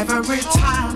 Yes, I'd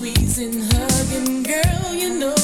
squeezing, hugging, girl, you know.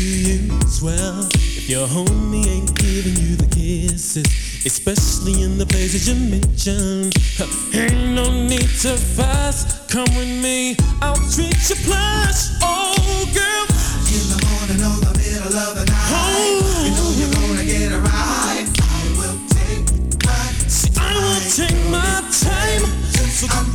you swell. If your homie ain't giving you the kisses, especially in the places you mentioned, ain't no need to fuss. Come with me, I'll treat you plush. Oh, girl. In the morning or the middle of the night, oh. you know you're gonna get it right. I will take my time. See, I will take my time. So come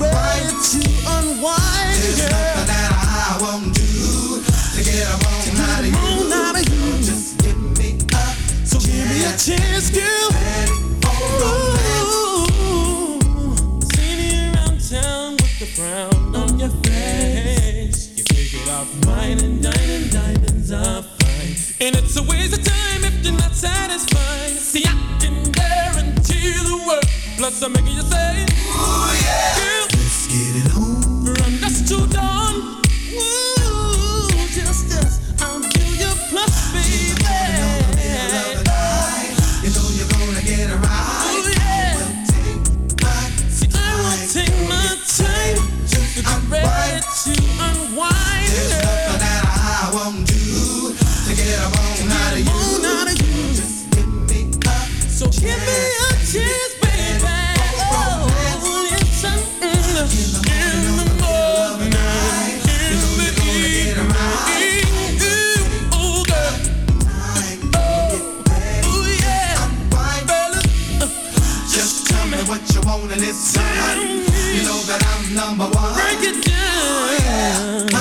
what you want this time? You know that I'm number one. Break it down. Oh, yeah.